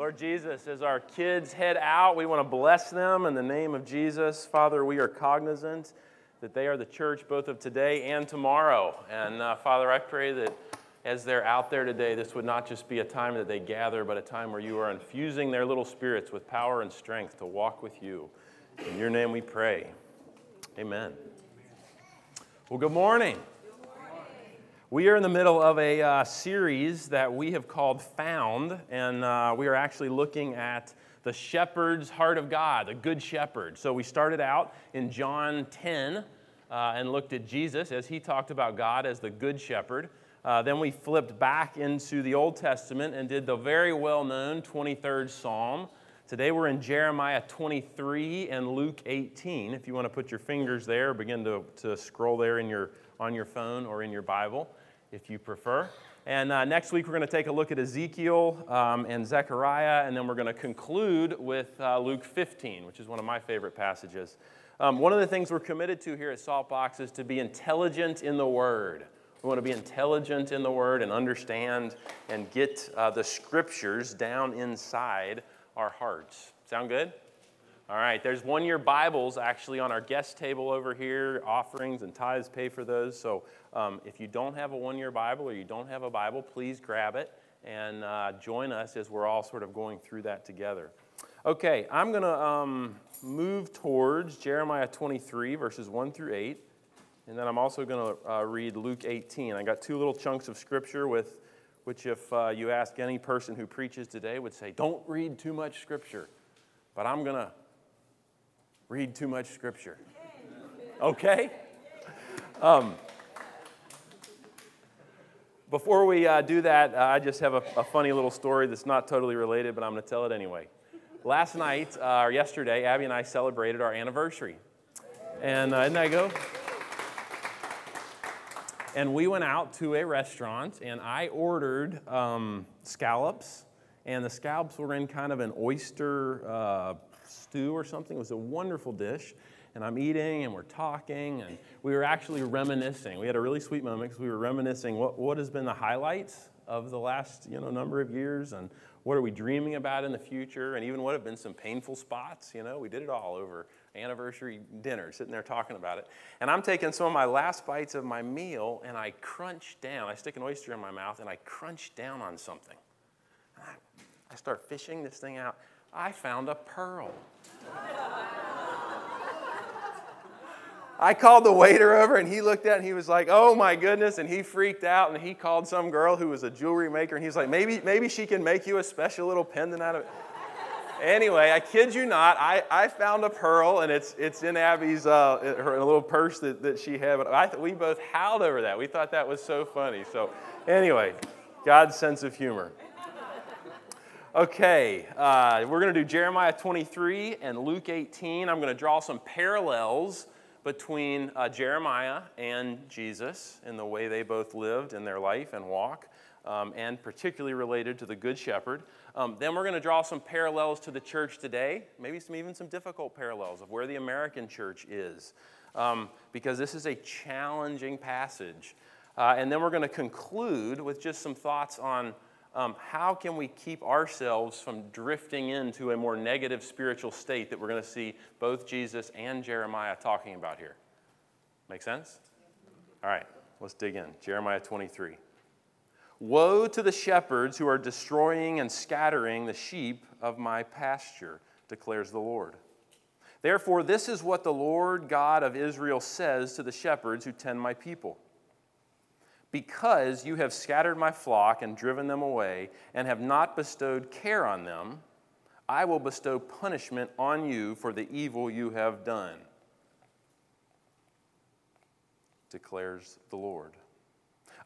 Lord Jesus, as our kids head out, we want to bless them in the name of Jesus. Father, we are cognizant that they are the church both of today and tomorrow. And uh, Father, I pray that as they're out there today, this would not just be a time that they gather, but a time where you are infusing their little spirits with power and strength to walk with you. In your name we pray. Amen. Well, good morning. We are in the middle of a uh, series that we have called Found, and uh, we are actually looking at the shepherd's heart of God, the good shepherd. So we started out in John 10 uh, and looked at Jesus as he talked about God as the good shepherd. Uh, then we flipped back into the Old Testament and did the very well known 23rd Psalm. Today we're in Jeremiah 23 and Luke 18. If you want to put your fingers there, begin to, to scroll there in your, on your phone or in your Bible if you prefer. And uh, next week, we're going to take a look at Ezekiel um, and Zechariah, and then we're going to conclude with uh, Luke 15, which is one of my favorite passages. Um, one of the things we're committed to here at Saltbox is to be intelligent in the Word. We want to be intelligent in the Word and understand and get uh, the scriptures down inside our hearts. Sound good? All right, there's one year Bibles actually on our guest table over here. Offerings and tithes pay for those. So um, if you don't have a one year Bible or you don't have a Bible, please grab it and uh, join us as we're all sort of going through that together. Okay, I'm going to um, move towards Jeremiah 23, verses 1 through 8. And then I'm also going to uh, read Luke 18. I got two little chunks of scripture with which, if uh, you ask any person who preaches today, would say, Don't read too much scripture. But I'm going to read too much scripture. Okay? Um, before we uh, do that, uh, I just have a, a, funny little story that's not totally related, but I'm going to tell it anyway. Last night, uh, or yesterday, Abby and I celebrated our anniversary. And uh, didn't I go? And we went out to a restaurant, and I ordered um, scallops, and the scallops were in kind of an oyster uh, stew or something. It was a wonderful dish. And I'm eating and we're talking and we were actually reminiscing. We had a really sweet moment because we were reminiscing what, what has been the highlights of the last you know, number of years and what are we dreaming about in the future and even what have been some painful spots. You know, we did it all over anniversary dinner, sitting there talking about it. And I'm taking some of my last bites of my meal and I crunch down. I stick an oyster in my mouth and I crunch down on something. I, I start fishing this thing out. I found a pearl. I called the waiter over and he looked at it and he was like, oh my goodness. And he freaked out and he called some girl who was a jewelry maker and he's like, maybe, maybe she can make you a special little pendant out of it. anyway, I kid you not, I, I found a pearl and it's, it's in Abby's uh, her little purse that, that she had. But I th- we both howled over that. We thought that was so funny. So, anyway, God's sense of humor. Okay, uh, we're going to do Jeremiah 23 and Luke 18. I'm going to draw some parallels between uh, Jeremiah and Jesus in the way they both lived in their life and walk, um, and particularly related to the Good Shepherd. Um, then we're going to draw some parallels to the church today, maybe some even some difficult parallels of where the American church is, um, because this is a challenging passage. Uh, and then we're going to conclude with just some thoughts on um, how can we keep ourselves from drifting into a more negative spiritual state that we're going to see both Jesus and Jeremiah talking about here? Make sense? All right, let's dig in. Jeremiah 23. Woe to the shepherds who are destroying and scattering the sheep of my pasture, declares the Lord. Therefore, this is what the Lord God of Israel says to the shepherds who tend my people. Because you have scattered my flock and driven them away, and have not bestowed care on them, I will bestow punishment on you for the evil you have done, declares the Lord.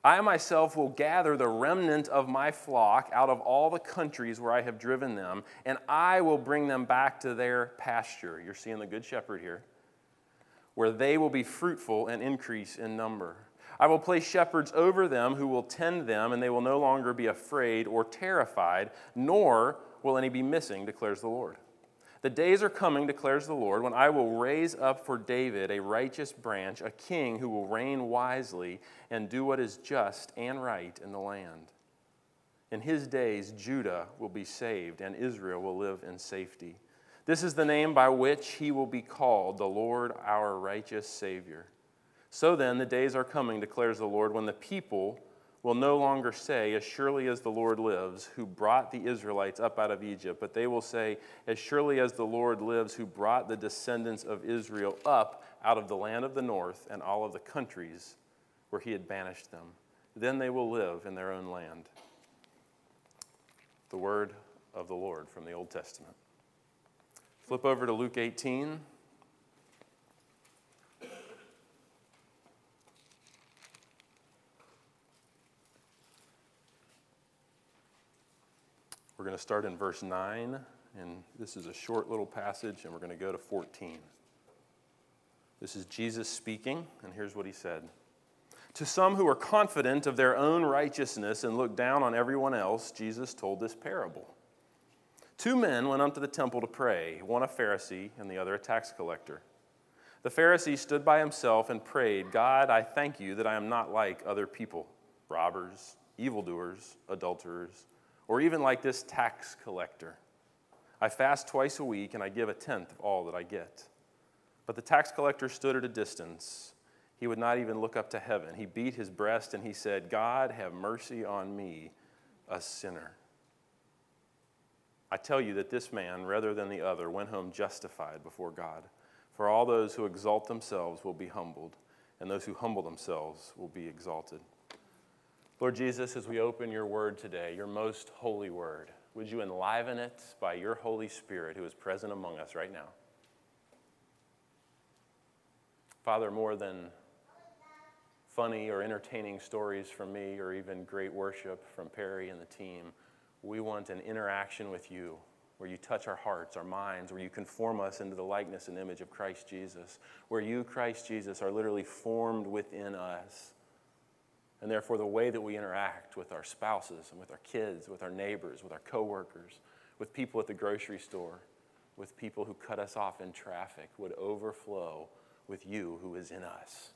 I myself will gather the remnant of my flock out of all the countries where I have driven them, and I will bring them back to their pasture. You're seeing the Good Shepherd here, where they will be fruitful and increase in number. I will place shepherds over them who will tend them, and they will no longer be afraid or terrified, nor will any be missing, declares the Lord. The days are coming, declares the Lord, when I will raise up for David a righteous branch, a king who will reign wisely and do what is just and right in the land. In his days, Judah will be saved, and Israel will live in safety. This is the name by which he will be called, the Lord our righteous Savior. So then, the days are coming, declares the Lord, when the people will no longer say, As surely as the Lord lives, who brought the Israelites up out of Egypt, but they will say, As surely as the Lord lives, who brought the descendants of Israel up out of the land of the north and all of the countries where he had banished them. Then they will live in their own land. The word of the Lord from the Old Testament. Flip over to Luke 18. We're going to start in verse 9, and this is a short little passage, and we're going to go to 14. This is Jesus speaking, and here's what he said To some who are confident of their own righteousness and look down on everyone else, Jesus told this parable. Two men went up to the temple to pray, one a Pharisee and the other a tax collector. The Pharisee stood by himself and prayed, God, I thank you that I am not like other people, robbers, evildoers, adulterers or even like this tax collector. I fast twice a week and I give a tenth of all that I get. But the tax collector stood at a distance. He would not even look up to heaven. He beat his breast and he said, God, have mercy on me, a sinner. I tell you that this man, rather than the other, went home justified before God. For all those who exalt themselves will be humbled, and those who humble themselves will be exalted. Lord Jesus, as we open your word today, your most holy word, would you enliven it by your Holy Spirit who is present among us right now? Father, more than funny or entertaining stories from me or even great worship from Perry and the team, we want an interaction with you where you touch our hearts, our minds, where you conform us into the likeness and image of Christ Jesus, where you, Christ Jesus, are literally formed within us and therefore, the way that we interact with our spouses and with our kids, with our neighbors, with our coworkers, with people at the grocery store, with people who cut us off in traffic would overflow with you who is in us.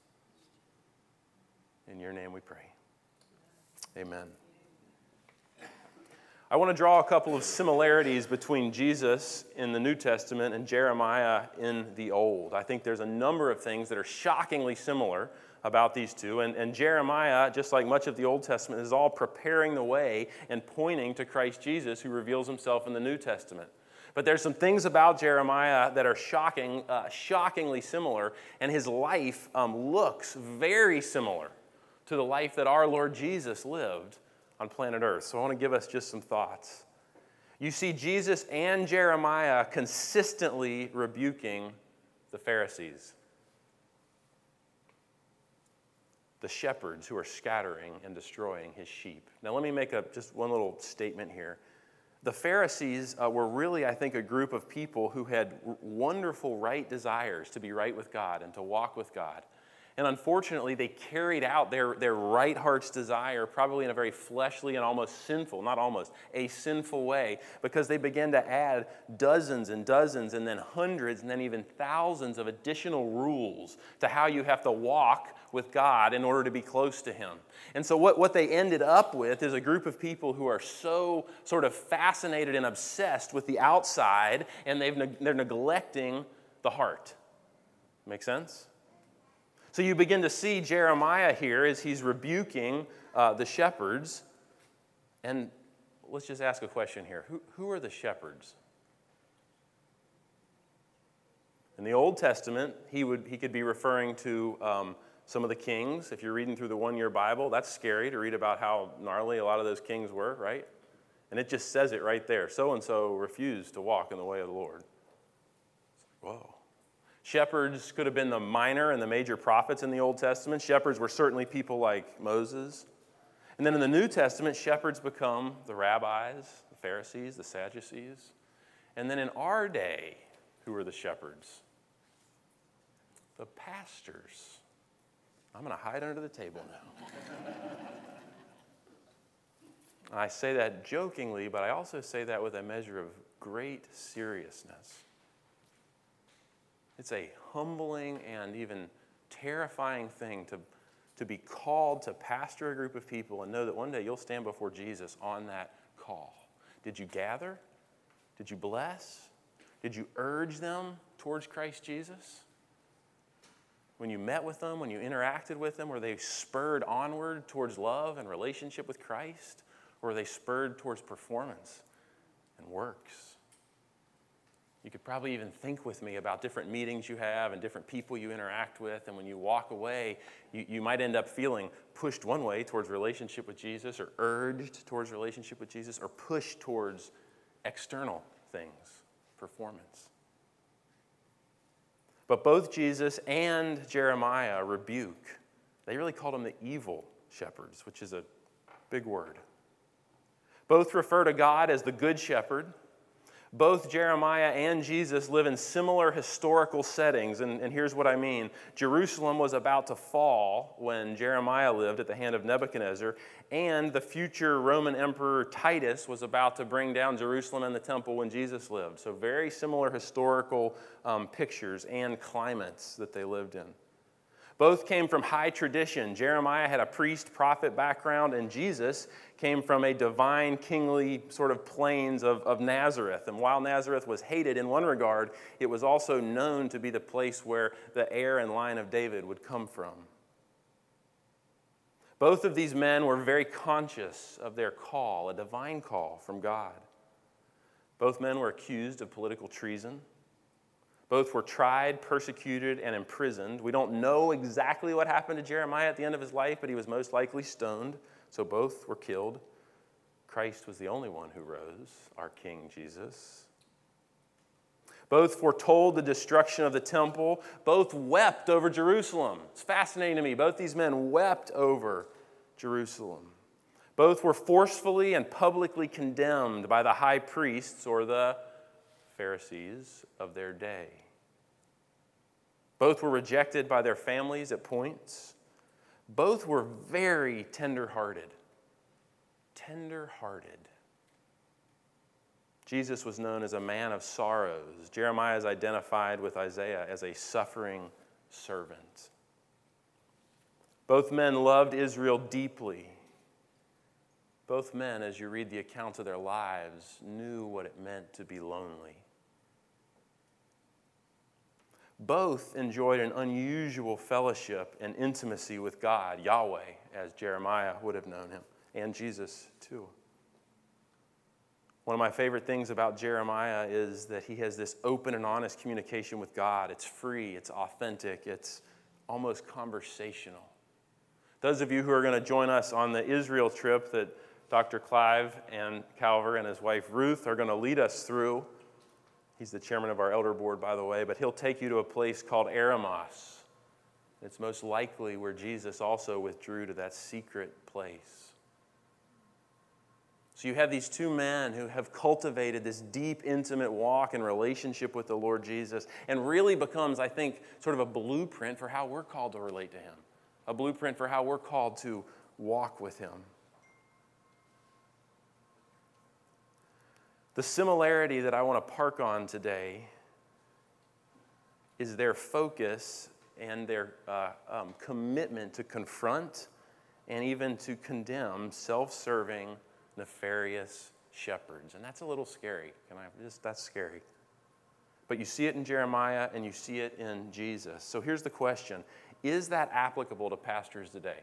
In your name we pray. Amen. I want to draw a couple of similarities between Jesus in the New Testament and Jeremiah in the Old. I think there's a number of things that are shockingly similar about these two. And, and Jeremiah, just like much of the Old Testament, is all preparing the way and pointing to Christ Jesus, who reveals himself in the New Testament. But there's some things about Jeremiah that are shocking, uh, shockingly similar, and his life um, looks very similar to the life that our Lord Jesus lived on planet Earth. So I want to give us just some thoughts. You see Jesus and Jeremiah consistently rebuking the Pharisees. the shepherds who are scattering and destroying his sheep. Now, let me make a, just one little statement here. The Pharisees uh, were really, I think, a group of people who had wonderful right desires to be right with God and to walk with God. And unfortunately, they carried out their, their right heart's desire, probably in a very fleshly and almost sinful, not almost, a sinful way, because they began to add dozens and dozens and then hundreds and then even thousands of additional rules to how you have to walk with God in order to be close to Him. And so, what, what they ended up with is a group of people who are so sort of fascinated and obsessed with the outside, and they've, they're neglecting the heart. Make sense? So you begin to see Jeremiah here as he's rebuking uh, the shepherds. And let's just ask a question here who, who are the shepherds? In the Old Testament, he, would, he could be referring to um, some of the kings. If you're reading through the one year Bible, that's scary to read about how gnarly a lot of those kings were, right? And it just says it right there. So and so refused to walk in the way of the Lord. Whoa. Shepherds could have been the minor and the major prophets in the Old Testament. Shepherds were certainly people like Moses. And then in the New Testament, shepherds become the rabbis, the Pharisees, the Sadducees. And then in our day, who are the shepherds? The pastors. I'm going to hide under the table now. I say that jokingly, but I also say that with a measure of great seriousness. It's a humbling and even terrifying thing to, to be called to pastor a group of people and know that one day you'll stand before Jesus on that call? Did you gather? Did you bless? Did you urge them towards Christ Jesus? When you met with them, when you interacted with them, were they spurred onward towards love and relationship with Christ? Or were they spurred towards performance and works? You could probably even think with me about different meetings you have and different people you interact with. And when you walk away, you, you might end up feeling pushed one way towards relationship with Jesus, or urged towards relationship with Jesus, or pushed towards external things, performance. But both Jesus and Jeremiah rebuke. They really called them the evil shepherds, which is a big word. Both refer to God as the good shepherd both Jeremiah and Jesus live in similar historical settings, and, and, here's what I mean. Jerusalem was about to fall when Jeremiah lived at the hand of Nebuchadnezzar, and the future Roman Emperor Titus was about to bring down Jerusalem and the temple when Jesus lived. So, very similar historical um, pictures and climates that they lived in. Both came from high tradition. Jeremiah had a priest prophet background, and Jesus came from a divine, kingly sort of plains of, of Nazareth. And while Nazareth was hated in one regard, it was also known to be the place where the heir and line of David would come from. Both of these men were very conscious of their call, a divine call from God. Both men were accused of political treason. Both were tried, persecuted, and imprisoned. We don't know exactly what happened to Jeremiah at the end of his life, but he was most likely stoned, so both were killed. Christ was the only one who rose, our King Jesus. Both foretold the destruction of the temple. Both wept over Jerusalem. It's fascinating to me. Both these men wept over Jerusalem. Both were forcefully and publicly condemned by the high priests or the Pharisees of their day. Both were rejected by their families at points. Both were very tender hearted. Tender hearted. Jesus was known as a man of sorrows. Jeremiah is identified with Isaiah as a suffering servant. Both men loved Israel deeply. Both men, as you read the accounts of their lives, knew what it meant to be lonely. Both enjoyed an unusual fellowship and intimacy with God, Yahweh, as Jeremiah would have known him, and Jesus too. One of my favorite things about Jeremiah is that he has this open and honest communication with God. It's free, it's authentic, it's almost conversational. Those of you who are going to join us on the Israel trip that Dr. Clive and Calver and his wife Ruth are going to lead us through He's the chairman of our elder board, by the way, but he'll take you to a place called Eremos. It's most likely where Jesus also withdrew to that secret place. So you have these two men who have cultivated this deep, intimate walk and relationship with the Lord Jesus, and really becomes, I think, sort of a blueprint for how we're called to relate to Him, a blueprint for how we're called to walk with Him. The similarity that I want to park on today is their focus and their uh, um, commitment to confront and even to condemn self serving, nefarious shepherds. And that's a little scary. Can I just, that's scary. But you see it in Jeremiah and you see it in Jesus. So here's the question Is that applicable to pastors today?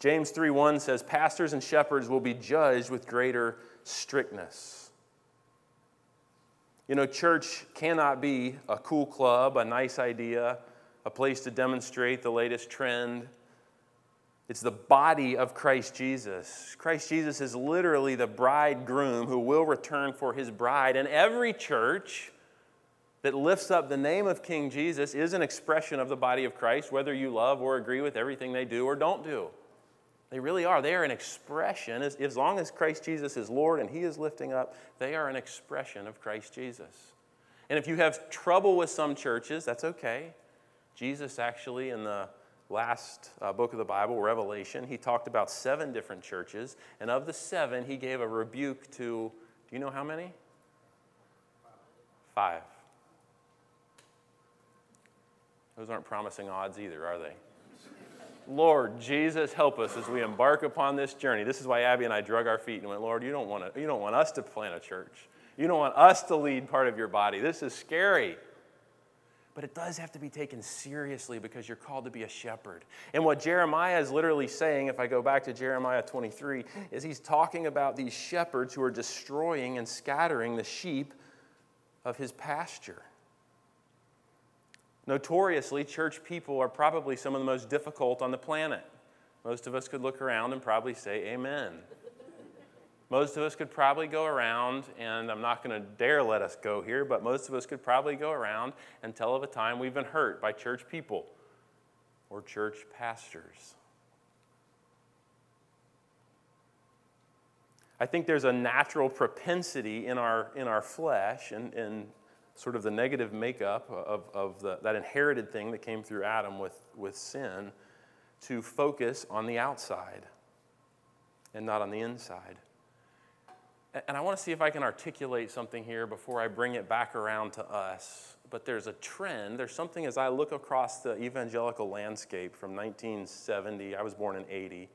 James 3:1 says pastors and shepherds will be judged with greater strictness. You know, church cannot be a cool club, a nice idea, a place to demonstrate the latest trend. It's the body of Christ Jesus. Christ Jesus is literally the bridegroom who will return for his bride. And every church that lifts up the name of King Jesus is an expression of the body of Christ, whether you love or agree with everything they do or don't do. They really are. They are an expression. As, as long as Christ Jesus is Lord and He is lifting up, they are an expression of Christ Jesus. And if you have trouble with some churches, that's okay. Jesus actually, in the last uh, book of the Bible, Revelation, he talked about seven different churches. And of the seven, he gave a rebuke to, do you know how many? Five. Those aren't promising odds either, are they? Lord Jesus, help us as we embark upon this journey. This is why Abby and I drug our feet and went, Lord, you don't want, to, you don't want us to plant a church. You don't want us to lead part of your body. This is scary. But it does have to be taken seriously because you're called to be a shepherd. And what Jeremiah is literally saying, if I go back to Jeremiah 23, is he's talking about these shepherds who are destroying and scattering the sheep of his pasture. Notoriously, church people are probably some of the most difficult on the planet. Most of us could look around and probably say, Amen. Most of us could probably go around, and I'm not going to dare let us go here, but most of us could probably go around and tell of a time we've been hurt by church people or church pastors. I think there's a natural propensity in our, in our flesh and, and sort of the negative makeup of, of the, that inherited thing that came through Adam with, with sin to focus on the outside and not on the inside. And I want to see if I can articulate something here before I bring it back around to us. But there's a trend. There's something as I look across the evangelical landscape from 1970, I was born in 80,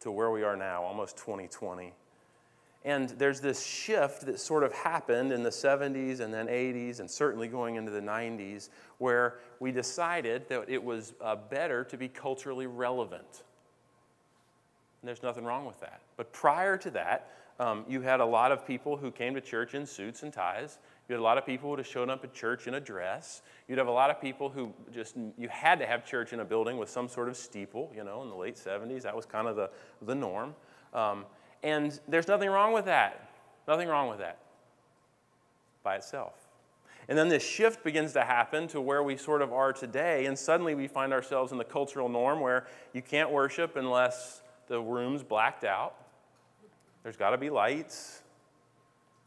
to where we are now, almost 2020. And there's this shift that sort of happened in the 70s and then 80s, and certainly going into the 90s, where we decided that it was uh, better to be culturally relevant. And there's nothing wrong with that. But prior to that, um, you had a lot of people who came to church in suits and ties. You had a lot of people who would have shown up at church in a dress. You'd have a lot of people who just, you had to have church in a building with some sort of steeple, you know, in the late 70s. That was kind of the, the norm. Um, and there's nothing wrong with that. Nothing wrong with that by itself. And then this shift begins to happen to where we sort of are today, and suddenly we find ourselves in the cultural norm where you can't worship unless the room's blacked out. There's got to be lights.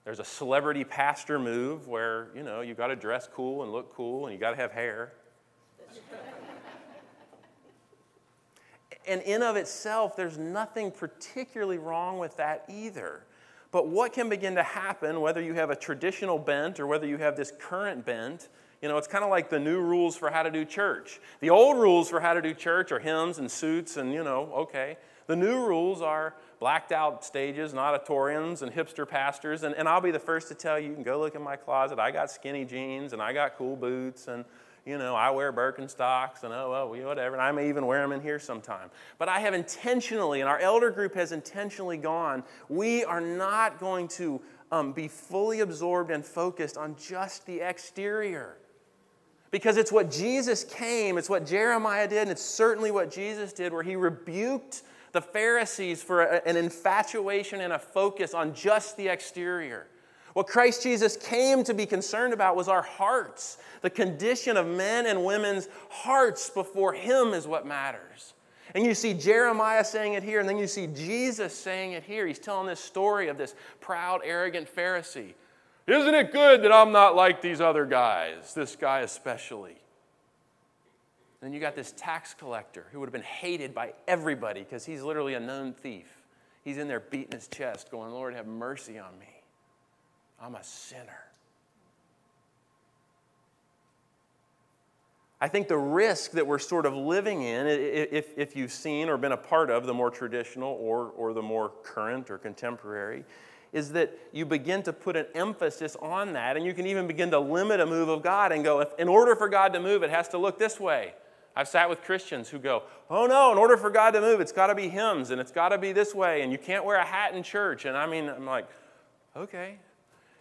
There's a celebrity pastor move where, you know, you got to dress cool and look cool and you got to have hair. And in of itself, there's nothing particularly wrong with that either. But what can begin to happen, whether you have a traditional bent or whether you have this current bent, you know, it's kind of like the new rules for how to do church. The old rules for how to do church are hymns and suits and, you know, okay. The new rules are blacked out stages and auditoriums and hipster pastors. And, and I'll be the first to tell you, you can go look in my closet. I got skinny jeans and I got cool boots and, you know, I wear Birkenstocks and oh, well, whatever. And I may even wear them in here sometime. But I have intentionally, and our elder group has intentionally gone, we are not going to um, be fully absorbed and focused on just the exterior. Because it's what Jesus came, it's what Jeremiah did, and it's certainly what Jesus did, where he rebuked the Pharisees for a, an infatuation and a focus on just the exterior. What Christ Jesus came to be concerned about was our hearts. The condition of men and women's hearts before Him is what matters. And you see Jeremiah saying it here, and then you see Jesus saying it here. He's telling this story of this proud, arrogant Pharisee. Isn't it good that I'm not like these other guys, this guy especially? Then you got this tax collector who would have been hated by everybody because he's literally a known thief. He's in there beating his chest, going, Lord, have mercy on me. I'm a sinner. I think the risk that we're sort of living in, if, if you've seen or been a part of the more traditional or, or the more current or contemporary, is that you begin to put an emphasis on that, and you can even begin to limit a move of God and go, if, in order for God to move, it has to look this way. I've sat with Christians who go, oh no, in order for God to move, it's got to be hymns and it's got to be this way, and you can't wear a hat in church. And I mean, I'm like, okay.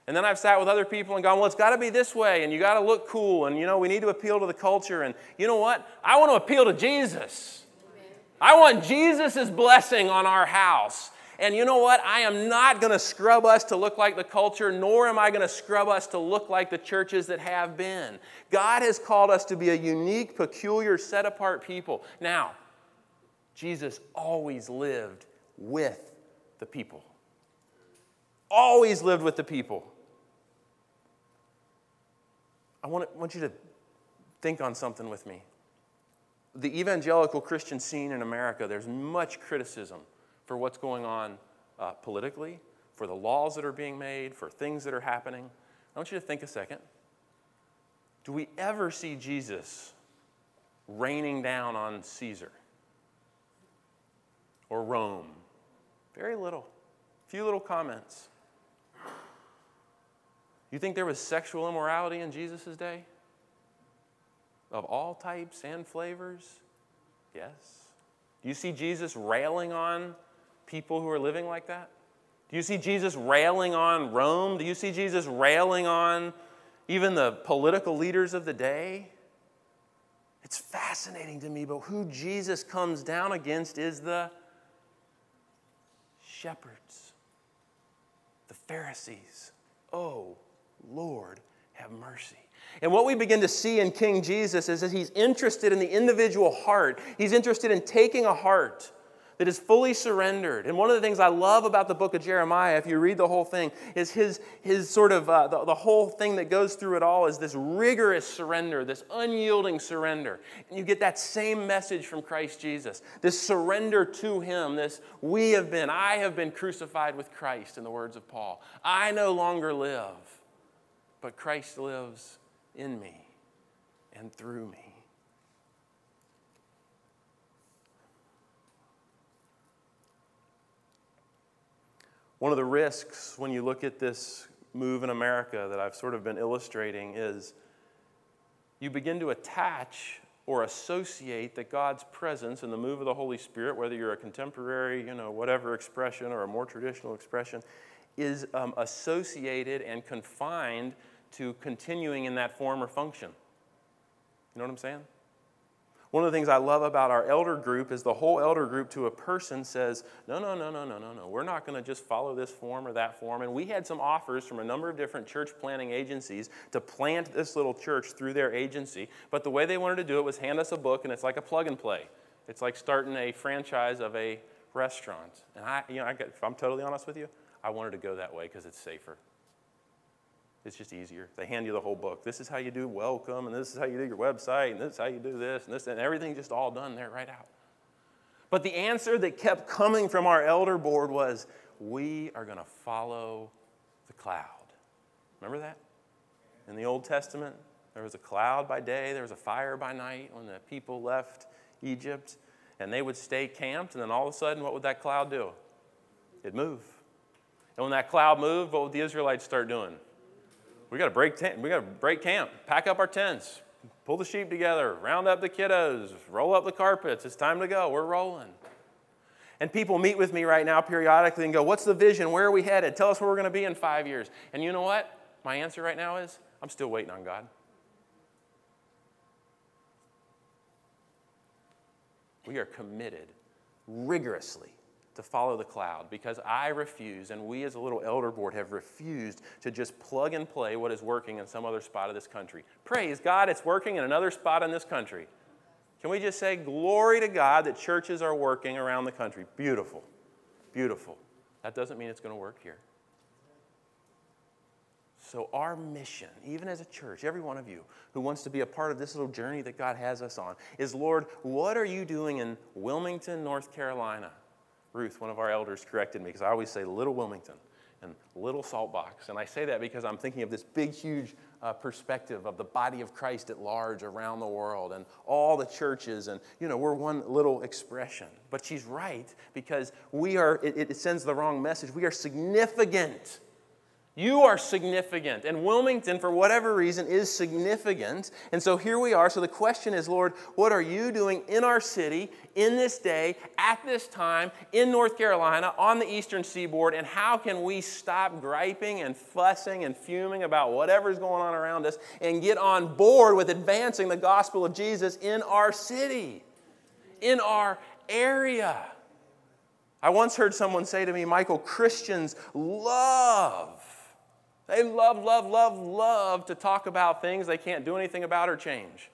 And then I've sat with other people and gone, well, it's got to be this way, and you got to look cool, and you know, we need to appeal to the culture. And you know what? I want to appeal to Jesus. I want Jesus' blessing on our house. And you know what? I am not going to scrub us to look like the culture, nor am I going to scrub us to look like the churches that have been. God has called us to be a unique, peculiar, set apart people. Now, Jesus always lived with the people. Always lived with the people. I want, want you to think on something with me. the evangelical Christian scene in America, there's much criticism for what's going on uh, politically, for the laws that are being made, for things that are happening. I want you to think a second. Do we ever see Jesus raining down on Caesar or Rome? Very little. A Few little comments. You think there was sexual immorality in Jesus' day? Of all types and flavors? Yes. Do you see Jesus railing on people who are living like that? Do you see Jesus railing on Rome? Do you see Jesus railing on even the political leaders of the day? It's fascinating to me, but who Jesus comes down against is the shepherds, the Pharisees. Oh, Lord, have mercy. And what we begin to see in King Jesus is that he's interested in the individual heart. He's interested in taking a heart that is fully surrendered. And one of the things I love about the book of Jeremiah, if you read the whole thing, is his, his sort of uh, the, the whole thing that goes through it all is this rigorous surrender, this unyielding surrender. And you get that same message from Christ Jesus this surrender to him, this we have been, I have been crucified with Christ, in the words of Paul. I no longer live, but Christ lives in me and through me. One of the risks when you look at this move in America that I've sort of been illustrating is you begin to attach or associate that God's presence and the move of the Holy Spirit, whether you're a contemporary, you know, whatever expression or a more traditional expression, is um, associated and confined to continuing in that form or function. You know what I'm saying? One of the things I love about our elder group is the whole elder group to a person says, No, no, no, no, no, no, no. We're not going to just follow this form or that form. And we had some offers from a number of different church planning agencies to plant this little church through their agency. But the way they wanted to do it was hand us a book, and it's like a plug and play. It's like starting a franchise of a restaurant. And I, you know, I got, if I'm totally honest with you, I wanted to go that way because it's safer. It's just easier. They hand you the whole book. This is how you do welcome, and this is how you do your website, and this is how you do this, and this, and everything just all done there right out. But the answer that kept coming from our elder board was, we are going to follow the cloud. Remember that? In the Old Testament, there was a cloud by day, there was a fire by night when the people left Egypt, and they would stay camped, and then all of a sudden, what would that cloud do? It'd move. And when that cloud moved, what would the Israelites start doing? we got to break tent, we got to break camp, pack up our tents, pull the sheep together, round up the kiddos, roll up the carpets. It's time to go. We're rolling. And people meet with me right now periodically and go, What's the vision? Where are we headed? Tell us where we're going to be in five years. And you know what? My answer right now is I'm still waiting on God. We are committed rigorously to follow the cloud because I refuse, and we as a little elder board have refused to just plug and play what is working in some other spot of this country. Praise God, it's working in another spot in this country. Can we just say, Glory to God that churches are working around the country? Beautiful. Beautiful. That doesn't mean it's going to work here. So, our mission, even as a church, every one of you who wants to be a part of this little journey that God has us on, is Lord, what are you doing in Wilmington, North Carolina? Ruth, one of our elders, corrected me because I always say Little Wilmington and Little Saltbox. And I say that because I'm thinking of this big, huge uh, perspective of the body of Christ at large around the world and all the churches. And, you know, we're one little expression. But she's right because we are, it, it sends the wrong message. We are significant you are significant. And Wilmington, for whatever reason, is significant. And so here we are. So the question is, Lord, what are you doing in our city, in this day, at this time, in North Carolina, on the eastern seaboard? And how can we stop griping and fussing and fuming about whatever's going on around us and get on board with advancing the gospel of Jesus in our city, in our area? I once heard someone say to me, Michael, Christians love they love, love, love, love to talk about things they can't do anything about or change.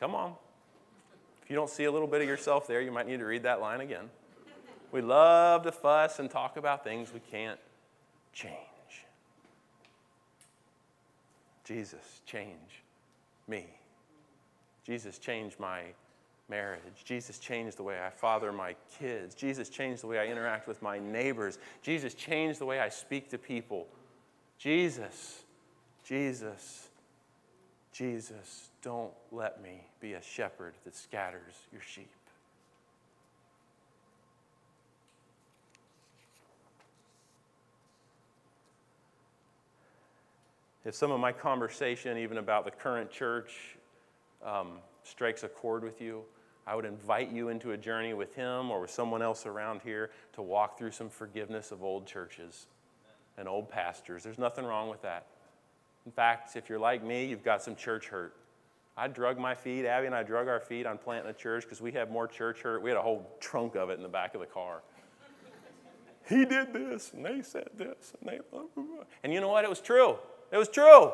Come on. If you don't see a little bit of yourself there, you might need to read that line again. We love to fuss and talk about things we can't change. Jesus, change me. Jesus, change my marriage. Jesus changed the way I father my kids. Jesus changed the way I interact with my neighbors. Jesus changed the way I speak to people. Jesus, Jesus, Jesus, don't let me be a shepherd that scatters your sheep. If some of my conversation, even about the current church, um, strikes a chord with you, I would invite you into a journey with him or with someone else around here to walk through some forgiveness of old churches and old pastors. There's nothing wrong with that. In fact, if you're like me, you've got some church hurt. I drug my feet, Abby and I drug our feet on planting a church because we had more church hurt. We had a whole trunk of it in the back of the car. he did this, and they said this, and they. And you know what? It was true. It was true.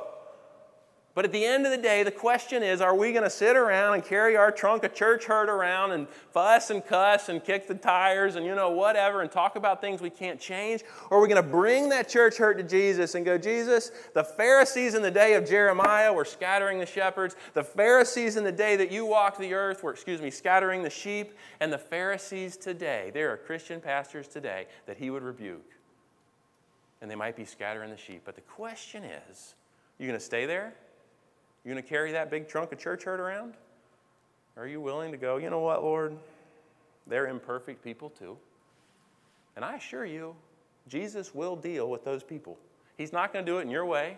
But at the end of the day, the question is are we going to sit around and carry our trunk of church hurt around and fuss and cuss and kick the tires and you know, whatever, and talk about things we can't change? Or are we going to bring that church hurt to Jesus and go, Jesus, the Pharisees in the day of Jeremiah were scattering the shepherds. The Pharisees in the day that you walked the earth were, excuse me, scattering the sheep. And the Pharisees today, there are Christian pastors today that he would rebuke. And they might be scattering the sheep. But the question is, you going to stay there? You going to carry that big trunk of church hurt around? Are you willing to go, you know what, Lord? They're imperfect people too. And I assure you, Jesus will deal with those people. He's not going to do it in your way.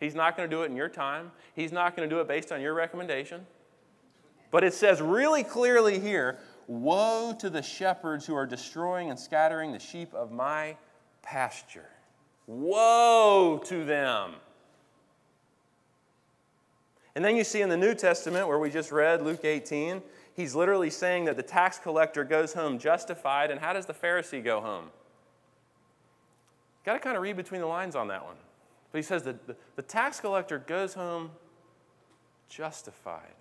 He's not going to do it in your time. He's not going to do it based on your recommendation. But it says really clearly here Woe to the shepherds who are destroying and scattering the sheep of my pasture. Woe to them. And then you see in the New Testament, where we just read, Luke 18, he's literally saying that the tax collector goes home justified. And how does the Pharisee go home? Got to kind of read between the lines on that one. But he says that the, the tax collector goes home justified.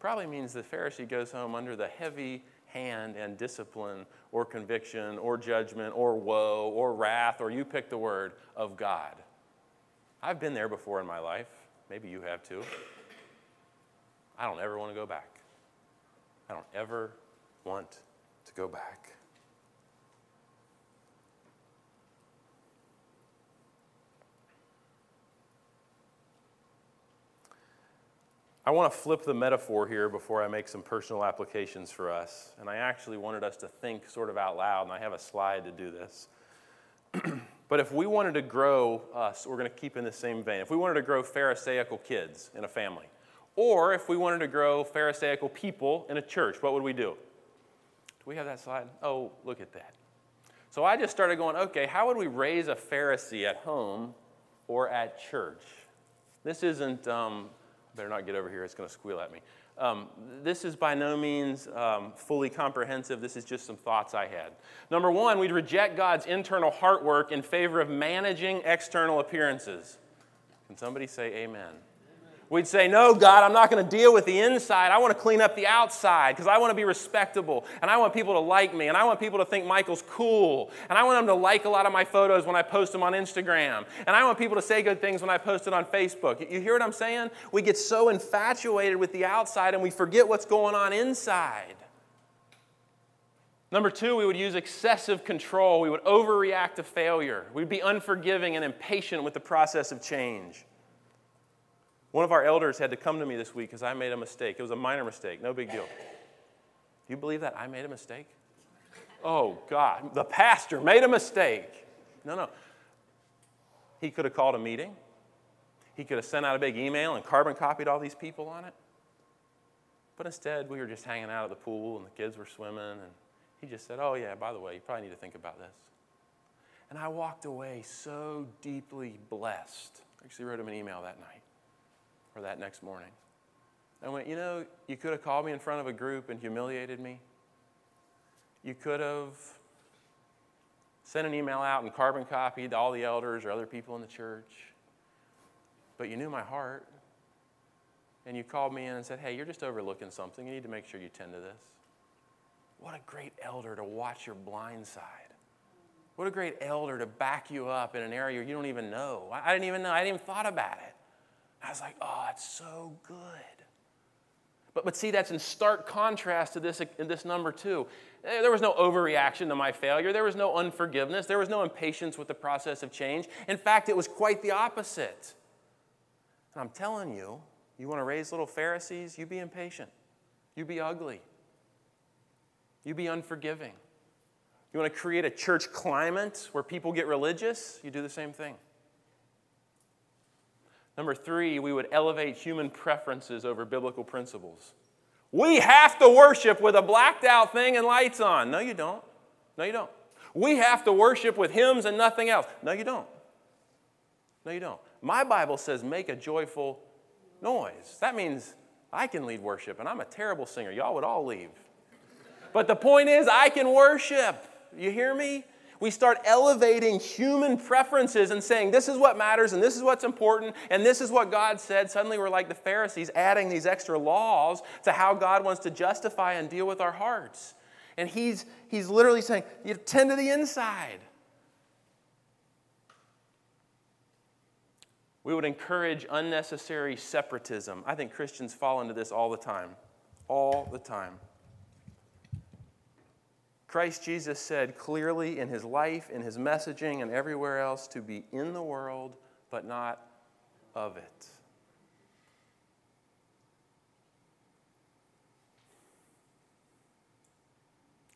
Probably means the Pharisee goes home under the heavy hand and discipline or conviction or judgment or woe or wrath or you pick the word of God. I've been there before in my life. Maybe you have too. I don't ever want to go back. I don't ever want to go back. I want to flip the metaphor here before I make some personal applications for us. And I actually wanted us to think sort of out loud, and I have a slide to do this. But if we wanted to grow us, we're going to keep in the same vein. If we wanted to grow Pharisaical kids in a family, or if we wanted to grow Pharisaical people in a church, what would we do? Do we have that slide? Oh, look at that. So I just started going, okay, how would we raise a Pharisee at home or at church? This isn't, um, better not get over here, it's going to squeal at me. Um, this is by no means um, fully comprehensive. This is just some thoughts I had. Number one, we'd reject God's internal heart work in favor of managing external appearances. Can somebody say amen? We'd say, No, God, I'm not going to deal with the inside. I want to clean up the outside because I want to be respectable and I want people to like me and I want people to think Michael's cool and I want them to like a lot of my photos when I post them on Instagram and I want people to say good things when I post it on Facebook. You hear what I'm saying? We get so infatuated with the outside and we forget what's going on inside. Number two, we would use excessive control. We would overreact to failure. We'd be unforgiving and impatient with the process of change. One of our elders had to come to me this week because I made a mistake. It was a minor mistake, no big deal. Do you believe that I made a mistake? Oh, God, the pastor made a mistake. No, no. He could have called a meeting, he could have sent out a big email and carbon copied all these people on it. But instead, we were just hanging out at the pool and the kids were swimming, and he just said, Oh, yeah, by the way, you probably need to think about this. And I walked away so deeply blessed. I actually wrote him an email that night or that next morning. I went, You know, you could have called me in front of a group and humiliated me. You could have sent an email out and carbon copied all the elders or other people in the church. But you knew my heart. And you called me in and said, Hey, you're just overlooking something. You need to make sure you tend to this. What a great elder to watch your blind side. What a great elder to back you up in an area you don't even know. I didn't even know. I didn't even thought about it. I was like, oh, it's so good. But, but see, that's in stark contrast to this, this number two. Eh, there was no overreaction to my failure. There was no unforgiveness. There was no impatience with the process of change. In fact, it was quite the opposite. And I'm telling you, you want to raise little Pharisees? You be impatient. You be ugly. You be unforgiving. You want to create a church climate where people get religious? You do the same thing. Number three, we would elevate human preferences over biblical principles. We have to worship with a blacked out thing and lights on. No, you don't. No, you don't. We have to worship with hymns and nothing else. No, you don't. No, you don't. My Bible says make a joyful noise. That means I can lead worship, and I'm a terrible singer. Y'all would all leave. But the point is, I can worship. You hear me? We start elevating human preferences and saying, this is what matters and this is what's important and this is what God said. Suddenly we're like the Pharisees, adding these extra laws to how God wants to justify and deal with our hearts. And he's, he's literally saying, you tend to the inside. We would encourage unnecessary separatism. I think Christians fall into this all the time. All the time. Christ Jesus said clearly in his life, in his messaging, and everywhere else to be in the world, but not of it.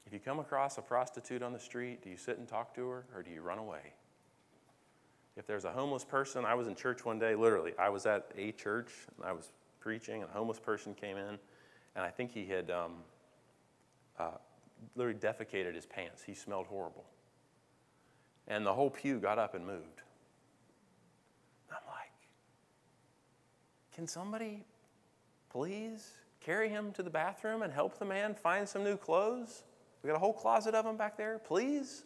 If you come across a prostitute on the street, do you sit and talk to her or do you run away? If there's a homeless person, I was in church one day, literally, I was at a church and I was preaching, and a homeless person came in, and I think he had um, uh, literally defecated his pants. He smelled horrible. And the whole pew got up and moved. I'm like, can somebody please carry him to the bathroom and help the man find some new clothes? We got a whole closet of them back there, please.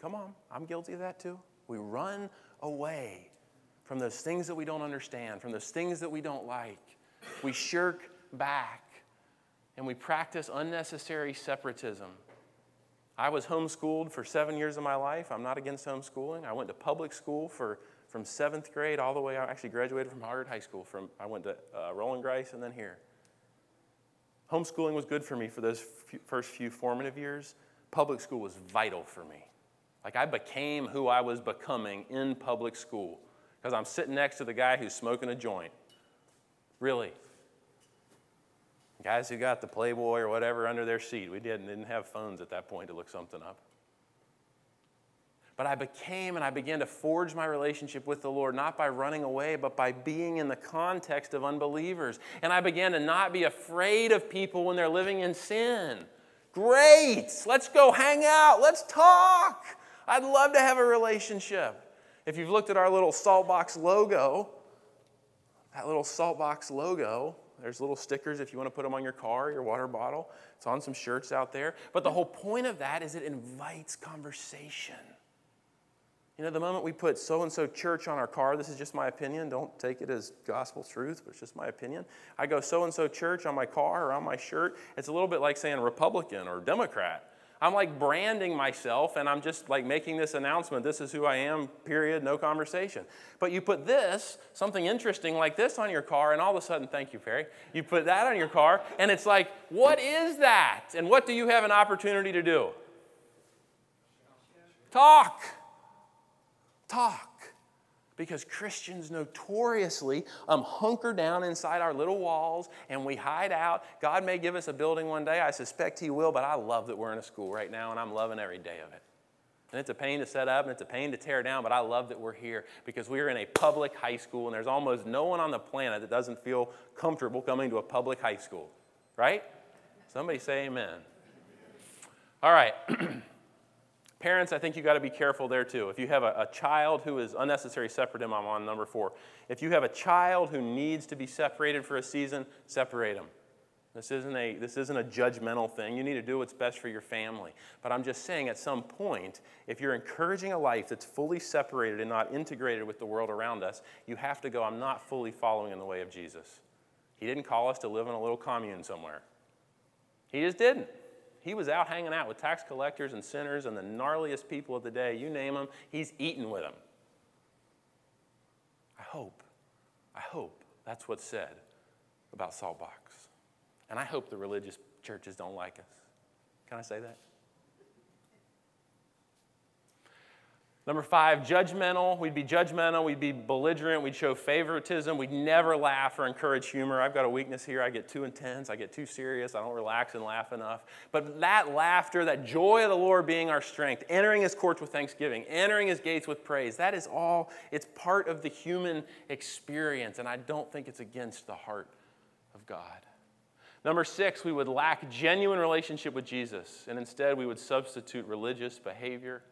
Come on, I'm guilty of that too. We run away from those things that we don't understand, from those things that we don't like. We shirk back and we practice unnecessary separatism. I was homeschooled for seven years of my life. I'm not against homeschooling. I went to public school for, from seventh grade all the way. I actually graduated from Hoggard High School. From, I went to uh, Roland-Grise and then here. Homeschooling was good for me for those first few formative years. Public school was vital for me. Like I became who I was becoming in public school because I'm sitting next to the guy who's smoking a joint. Really. Guys who got the Playboy or whatever under their seat. We didn't, didn't have phones at that point to look something up. But I became and I began to forge my relationship with the Lord, not by running away, but by being in the context of unbelievers. And I began to not be afraid of people when they're living in sin. Great! Let's go hang out. Let's talk. I'd love to have a relationship. If you've looked at our little Saltbox logo, that little Saltbox logo there's little stickers if you want to put them on your car, your water bottle. It's on some shirts out there. But the whole point of that is it invites conversation. You know, the moment we put so and so church on our car, this is just my opinion. Don't take it as gospel truth, but it's just my opinion. I go so and so church on my car or on my shirt. It's a little bit like saying Republican or Democrat. I'm like branding myself and I'm just like making this announcement. This is who I am, period, no conversation. But you put this, something interesting like this on your car, and all of a sudden, thank you, Perry, you put that on your car, and it's like, what is that? And what do you have an opportunity to do? Talk. Talk because Christians notoriously um, hunker down inside our little walls and we hide out. God may give us a building one day. I suspect He will, but I love that we're in a school right now and I'm loving every day of it. And it's a pain to set up and it's a pain to tear down, but I love that we're here because we're in a public high school and there's almost no one on the planet that doesn't feel comfortable coming to a public high school, right? Somebody say amen. All right. Parents, I think you got to be careful there too. If you have a, a, child who is unnecessary separate him, I'm on number four. If you have a child who needs to be separated for a season, separate them. This isn't, a, this isn't a judgmental thing. You need to do what's best for your family. But I'm just saying, at some point, if you're encouraging a life that's fully separated and not integrated with the world around us, you have to go, I'm not fully following in the way of Jesus. He didn't call us to live in a little commune somewhere, He just didn't. He was out hanging out with tax collectors and sinners and the gnarliest people of the day. You name them, he's eating with them. I hope, I hope that's what's said about Saltbox. And I hope the religious churches don't like us. Can I say that? Number five, judgmental. We'd be judgmental. We'd be belligerent. We'd show favoritism. We'd never laugh or encourage humor. I've got a weakness here. I get too intense. I get too serious. I don't relax and laugh enough. But that laughter, that joy of the Lord being our strength, entering his courts with thanksgiving, entering his gates with praise, that is all, it's part of the human experience. And I don't think it's against the heart of God. Number six, we would lack genuine relationship with Jesus, and instead we would substitute religious behavior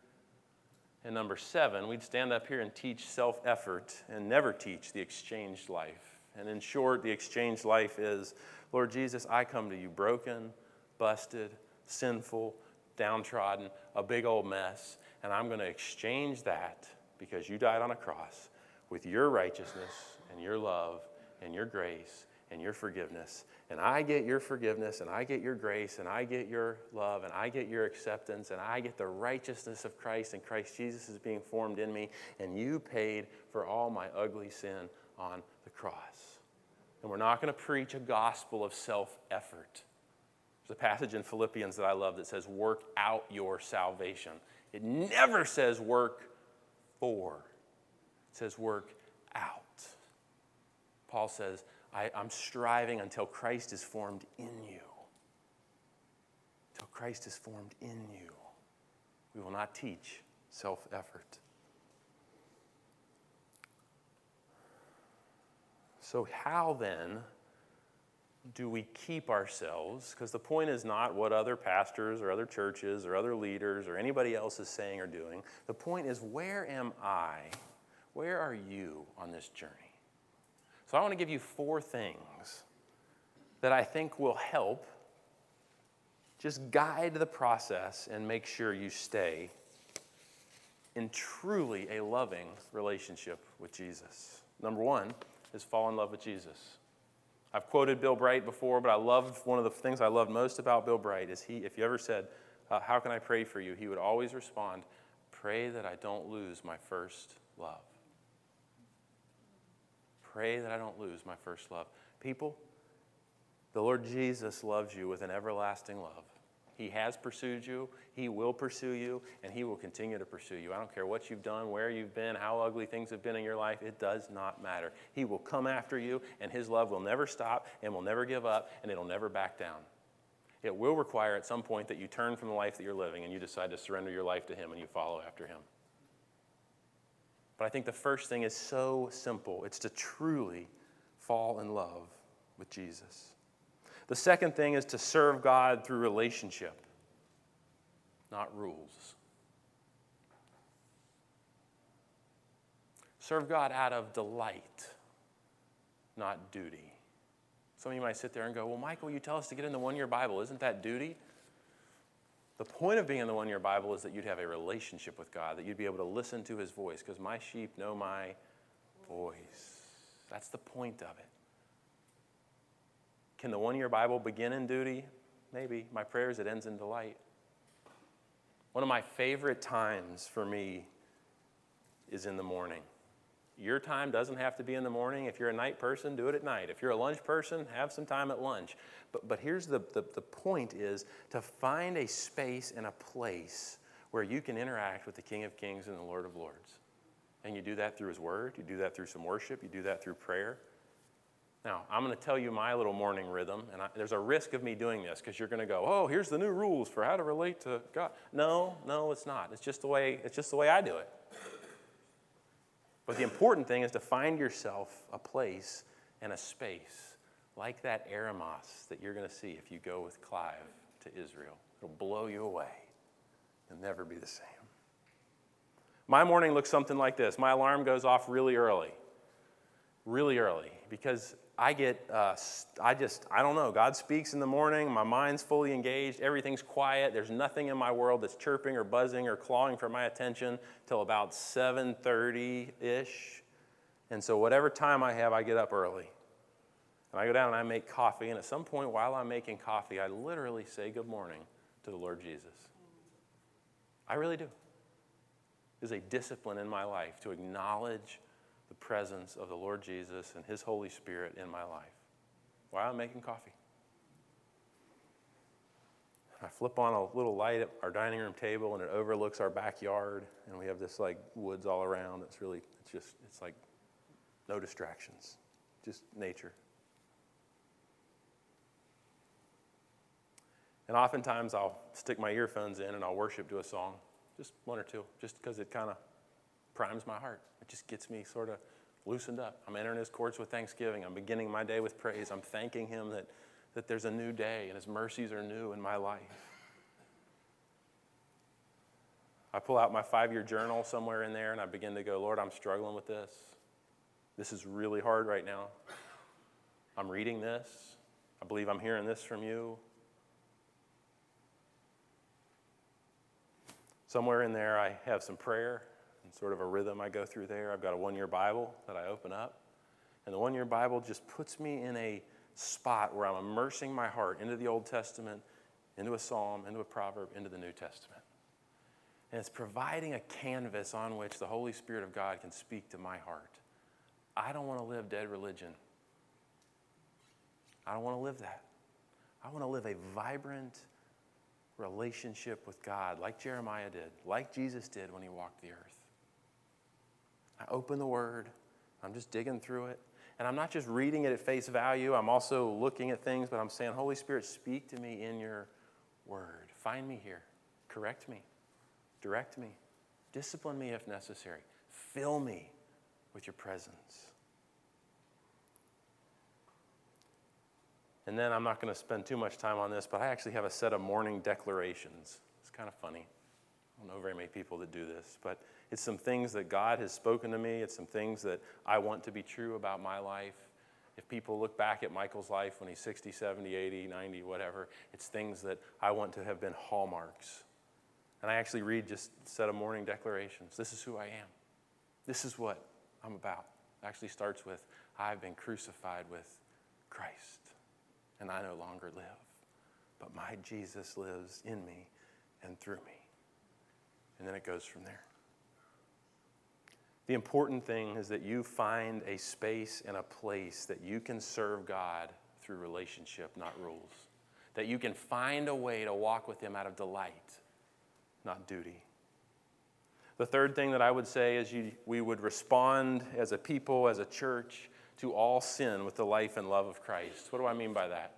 and number seven, we'd stand up here and teach self effort and never teach the exchanged life. And in short, the exchanged life is Lord Jesus, I come to you broken, busted, sinful, downtrodden, a big old mess, and I'm going to exchange that because you died on a cross with your righteousness and your love and your grace and your forgiveness. And I get your forgiveness, and I get your grace, and I get your love, and I get your acceptance, and I get the righteousness of Christ, and Christ Jesus is being formed in me, and you paid for all my ugly sin on the cross. And we're not going to preach a gospel of self effort. There's a passage in Philippians that I love that says, Work out your salvation. It never says work for, it says work out. Paul says, I, am striving until Christ is formed in you. Until Christ is formed in you. We will not teach self effort. So, how then do we keep ourselves? Because the point is not what other pastors or other churches or other leaders or anybody else is saying or doing. The point is, where am I? Where are you on this journey? So I want to give you four things that I think will help just guide the process and make sure you stay in truly a loving relationship with Jesus. Number one is fall in love with Jesus. I've quoted Bill Bright before, but I love one of the things I love most about Bill Bright is he, if you ever said, uh, How can I pray for you? he would always respond, Pray that I don't lose my first love pray that I don't lose my first love. People, the Lord Jesus loves you with an everlasting love. He has pursued you, He will pursue you, and He will continue to pursue you. I don't care what you've done, where you've been, how ugly things have been in your life, it does not matter. He will come after you, and His love will never stop and will never give up, and it'll never back down. It will require at some point that you turn from the life that you're living and you decide to surrender your life to Him and you follow after Him. But I think the first thing is so simple it's to truly fall in love with Jesus. The second thing is to serve God through relationship, not rules. Serve God out of delight, not duty. Some of you might sit there and go, Well, Michael, you tell us to get in the one year Bible. Isn't that duty? The point of being in the one year Bible is that you'd have a relationship with God, that you'd be able to listen to his voice, because my sheep know my voice. That's the point of it. Can the one year Bible begin in duty? Maybe. My prayer is it ends in delight. One of my favorite times for me is in the morning. Your time doesn't have to be in the morning. If you're a night person, do it at night. If you're a lunch person, have some time at lunch. But, but here's the, the, the point is to find a space and a place where you can interact with the King of Kings and the Lord of Lords. And you do that through His Word, you do that through some worship, you do that through prayer. Now, I'm going to tell you my little morning rhythm, and I, there's a risk of me doing this because you're going to go, "Oh, here's the new rules for how to relate to God." No, no, it's not. It's just the way it's just the way I do it. But the important thing is to find yourself a place and a space like that Eremos that you're going to see if you go with Clive to Israel. It'll blow you away. You'll never be the same. My morning looks something like this my alarm goes off really early, really early, because I get, uh, I just, I don't know. God speaks in the morning. My mind's fully engaged. Everything's quiet. There's nothing in my world that's chirping or buzzing or clawing for my attention till about 7:30 ish. And so whatever time I have, I get up early. And I go down and I make coffee. And at some point while I'm making coffee, I literally say good morning to the Lord Jesus. I really do. There's a discipline in my life to acknowledge the presence of the Lord Jesus and His Holy Spirit in my life while I'm making coffee. I flip on a little light at our dining room table and it overlooks our backyard and we have this like woods all around. It's really it's just it's like no distractions. Just nature. And oftentimes I'll stick my earphones in and I'll worship to a song, just one or two, just because it kind of primes my heart. It just gets me sort of loosened up. I'm entering his courts with thanksgiving. I'm beginning my day with praise. I'm thanking him that, that there's a new day and his mercies are new in my life. I pull out my five year journal somewhere in there and I begin to go, Lord, I'm struggling with this. This is really hard right now. I'm reading this. I believe I'm hearing this from you. Somewhere in there, I have some prayer and sort of a rhythm I go through there. I've got a one year Bible that I open up. And the one year Bible just puts me in a spot where I'm immersing my heart into the Old Testament, into a psalm, into a proverb, into the New Testament. And it's providing a canvas on which the Holy Spirit of God can speak to my heart. I don't want to live dead religion. I don't want to live that. I want to live a vibrant, relationship with God, like Jeremiah did, like Jesus did when he walked the earth. I open the Word, I'm just digging through it. And I'm not just reading it at face value, I'm also looking at things, but I'm saying, Holy Spirit, speak to me in your Word. Find me here. Correct me. Direct me. Discipline me if necessary. Fill me with your presence. And then I'm not going to spend too much time on this, but I actually have a set of morning declarations. It's kind of funny. I don't know very many people that do this, but it's some things that God has spoken to me. It's some things that I want to be true about my life. If people look back at Michael's life when he's 60, 70, 80, 90, whatever, it's things that I want to have been hallmarks. And I actually read just a set of morning declarations. This is who I am. This is what I'm about. It actually starts with I've been crucified with Christ and I no longer live, but my Jesus lives in me and through me. And then it goes from there. The important thing is that you find a space and a place that you can serve God through relationship, not rules. That you can find a way to walk with Him out of delight, not duty. The third thing that I would say is you, we would respond as a people, as a church, to all sin with the life and love of Christ. What do I mean by that?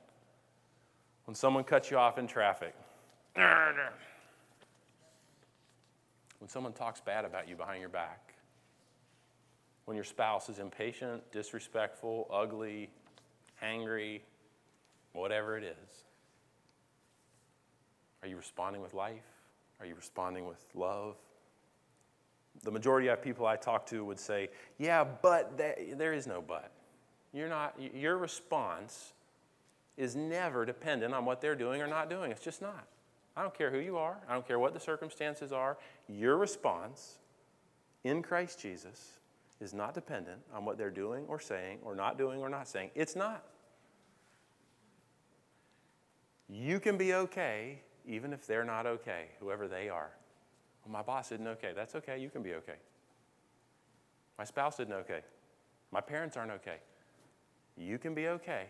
When someone cuts you off in traffic, when someone talks bad about you behind your back, when your spouse is impatient, disrespectful, ugly, angry, whatever it is. Are you responding with life? Are you responding with love? the majority of people I talk to would say, Yeah, but there is no but. You're not, your response is never dependent on what they're doing or not doing. It's just not. I don't care who you are, I don't care what the circumstances are. Your response in Christ Jesus is not dependent on what they're doing or saying or not doing or not saying. It's not. You can be okay even if they're not okay, whoever they are. Well, my boss isn't okay. That's okay. You can be okay. My spouse isn't okay. My parents aren't okay. You can be okay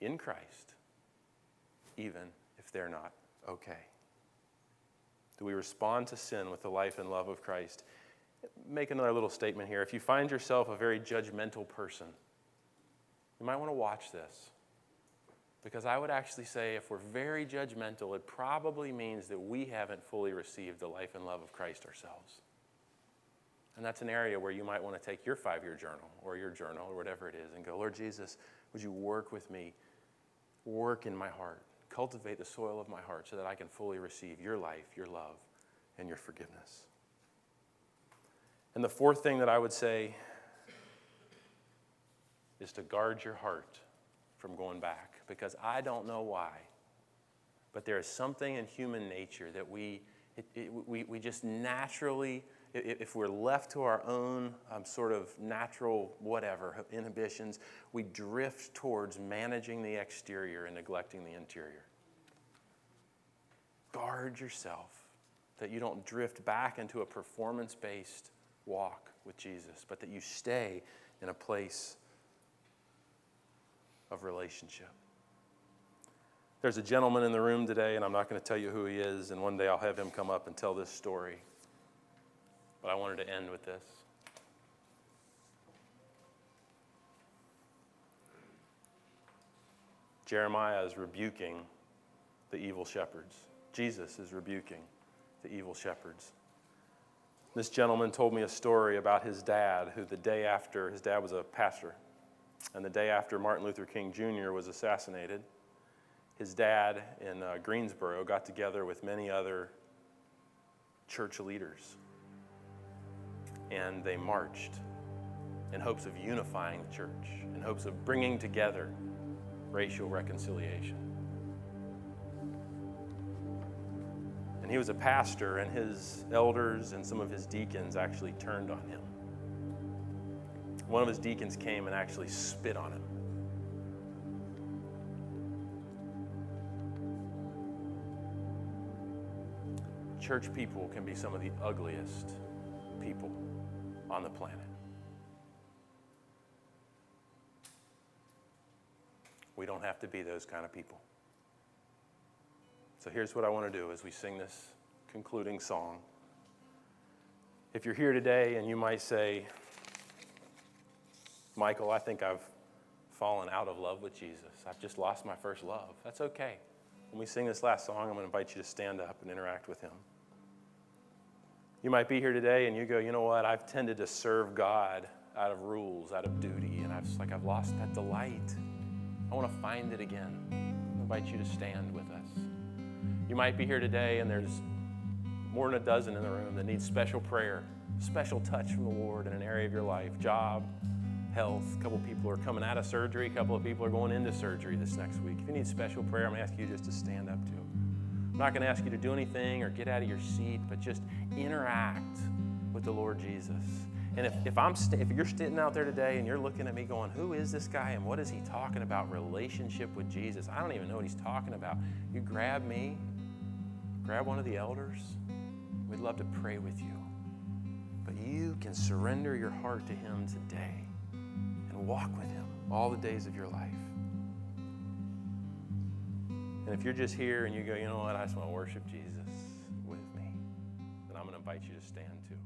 in Christ, even if they're not okay. Do we respond to sin with the life and love of Christ? Make another little statement here. If you find yourself a very judgmental person, you might want to watch this. Because I would actually say if we're very judgmental, it probably means that we haven't fully received the life and love of Christ ourselves. And that's an area where you might want to take your five year journal or your journal or whatever it is and go, Lord Jesus, would you work with me? Work in my heart. Cultivate the soil of my heart so that I can fully receive your life, your love, and your forgiveness. And the fourth thing that I would say is to guard your heart from going back because I don't know why. But there is something in human nature that we, it, it, we, we just naturally, if we're left to our own um, sort of natural whatever inhibitions, we drift towards managing the exterior and neglecting the interior. Guard yourself that you don't drift back into a performance based walk with Jesus, but that you stay in a place of relationship. There's a gentleman in the room today, and I'm not going to tell you who he is, and one day I'll have him come up and tell this story. But I wanted to end with this. Jeremiah is rebuking the evil shepherds. Jesus is rebuking the evil shepherds. This gentleman told me a story about his dad, who the day after, his dad was a pastor, and the day after Martin Luther King Jr. was assassinated, his dad in uh, Greensboro got together with many other church leaders, and they marched in hopes of unifying the church, in hopes of bringing together racial reconciliation. And he was a pastor, and his elders and some of his deacons actually turned on him. One of his deacons came and actually spit on him. Church people can be some of the ugliest people on the planet. We don't have to be those kind of people. So here's what I want to do as we sing this concluding song. If you're here today and you might say, Michael, I think I've fallen out of love with Jesus. I've just lost my first love. That's okay. When we sing this last song, I'm going to invite you to stand up and interact with Him. You might be here today and you go, you know what? I've tended to serve God out of rules, out of duty, and I've just like I've lost that delight. I want to find it again. I invite you to stand with us. You might be here today and there's more than a dozen in the room that need special prayer, special touch from the Lord in an area of your life job, health. A couple of people are coming out of surgery, a couple of people are going into surgery this next week. If you need special prayer, I'm going to ask you just to stand up too. I'm not going to ask you to do anything or get out of your seat, but just interact with the Lord Jesus. And if, if, I'm st- if you're sitting out there today and you're looking at me going, who is this guy and what is he talking about? Relationship with Jesus. I don't even know what he's talking about. You grab me grab one of the elders. We'd love to pray with you. But you can surrender your heart to Him today and walk with Him all the days of your life. And if you're just here and you go, you know what, I just want to worship Jesus with me, then I'm going to invite you to stand too.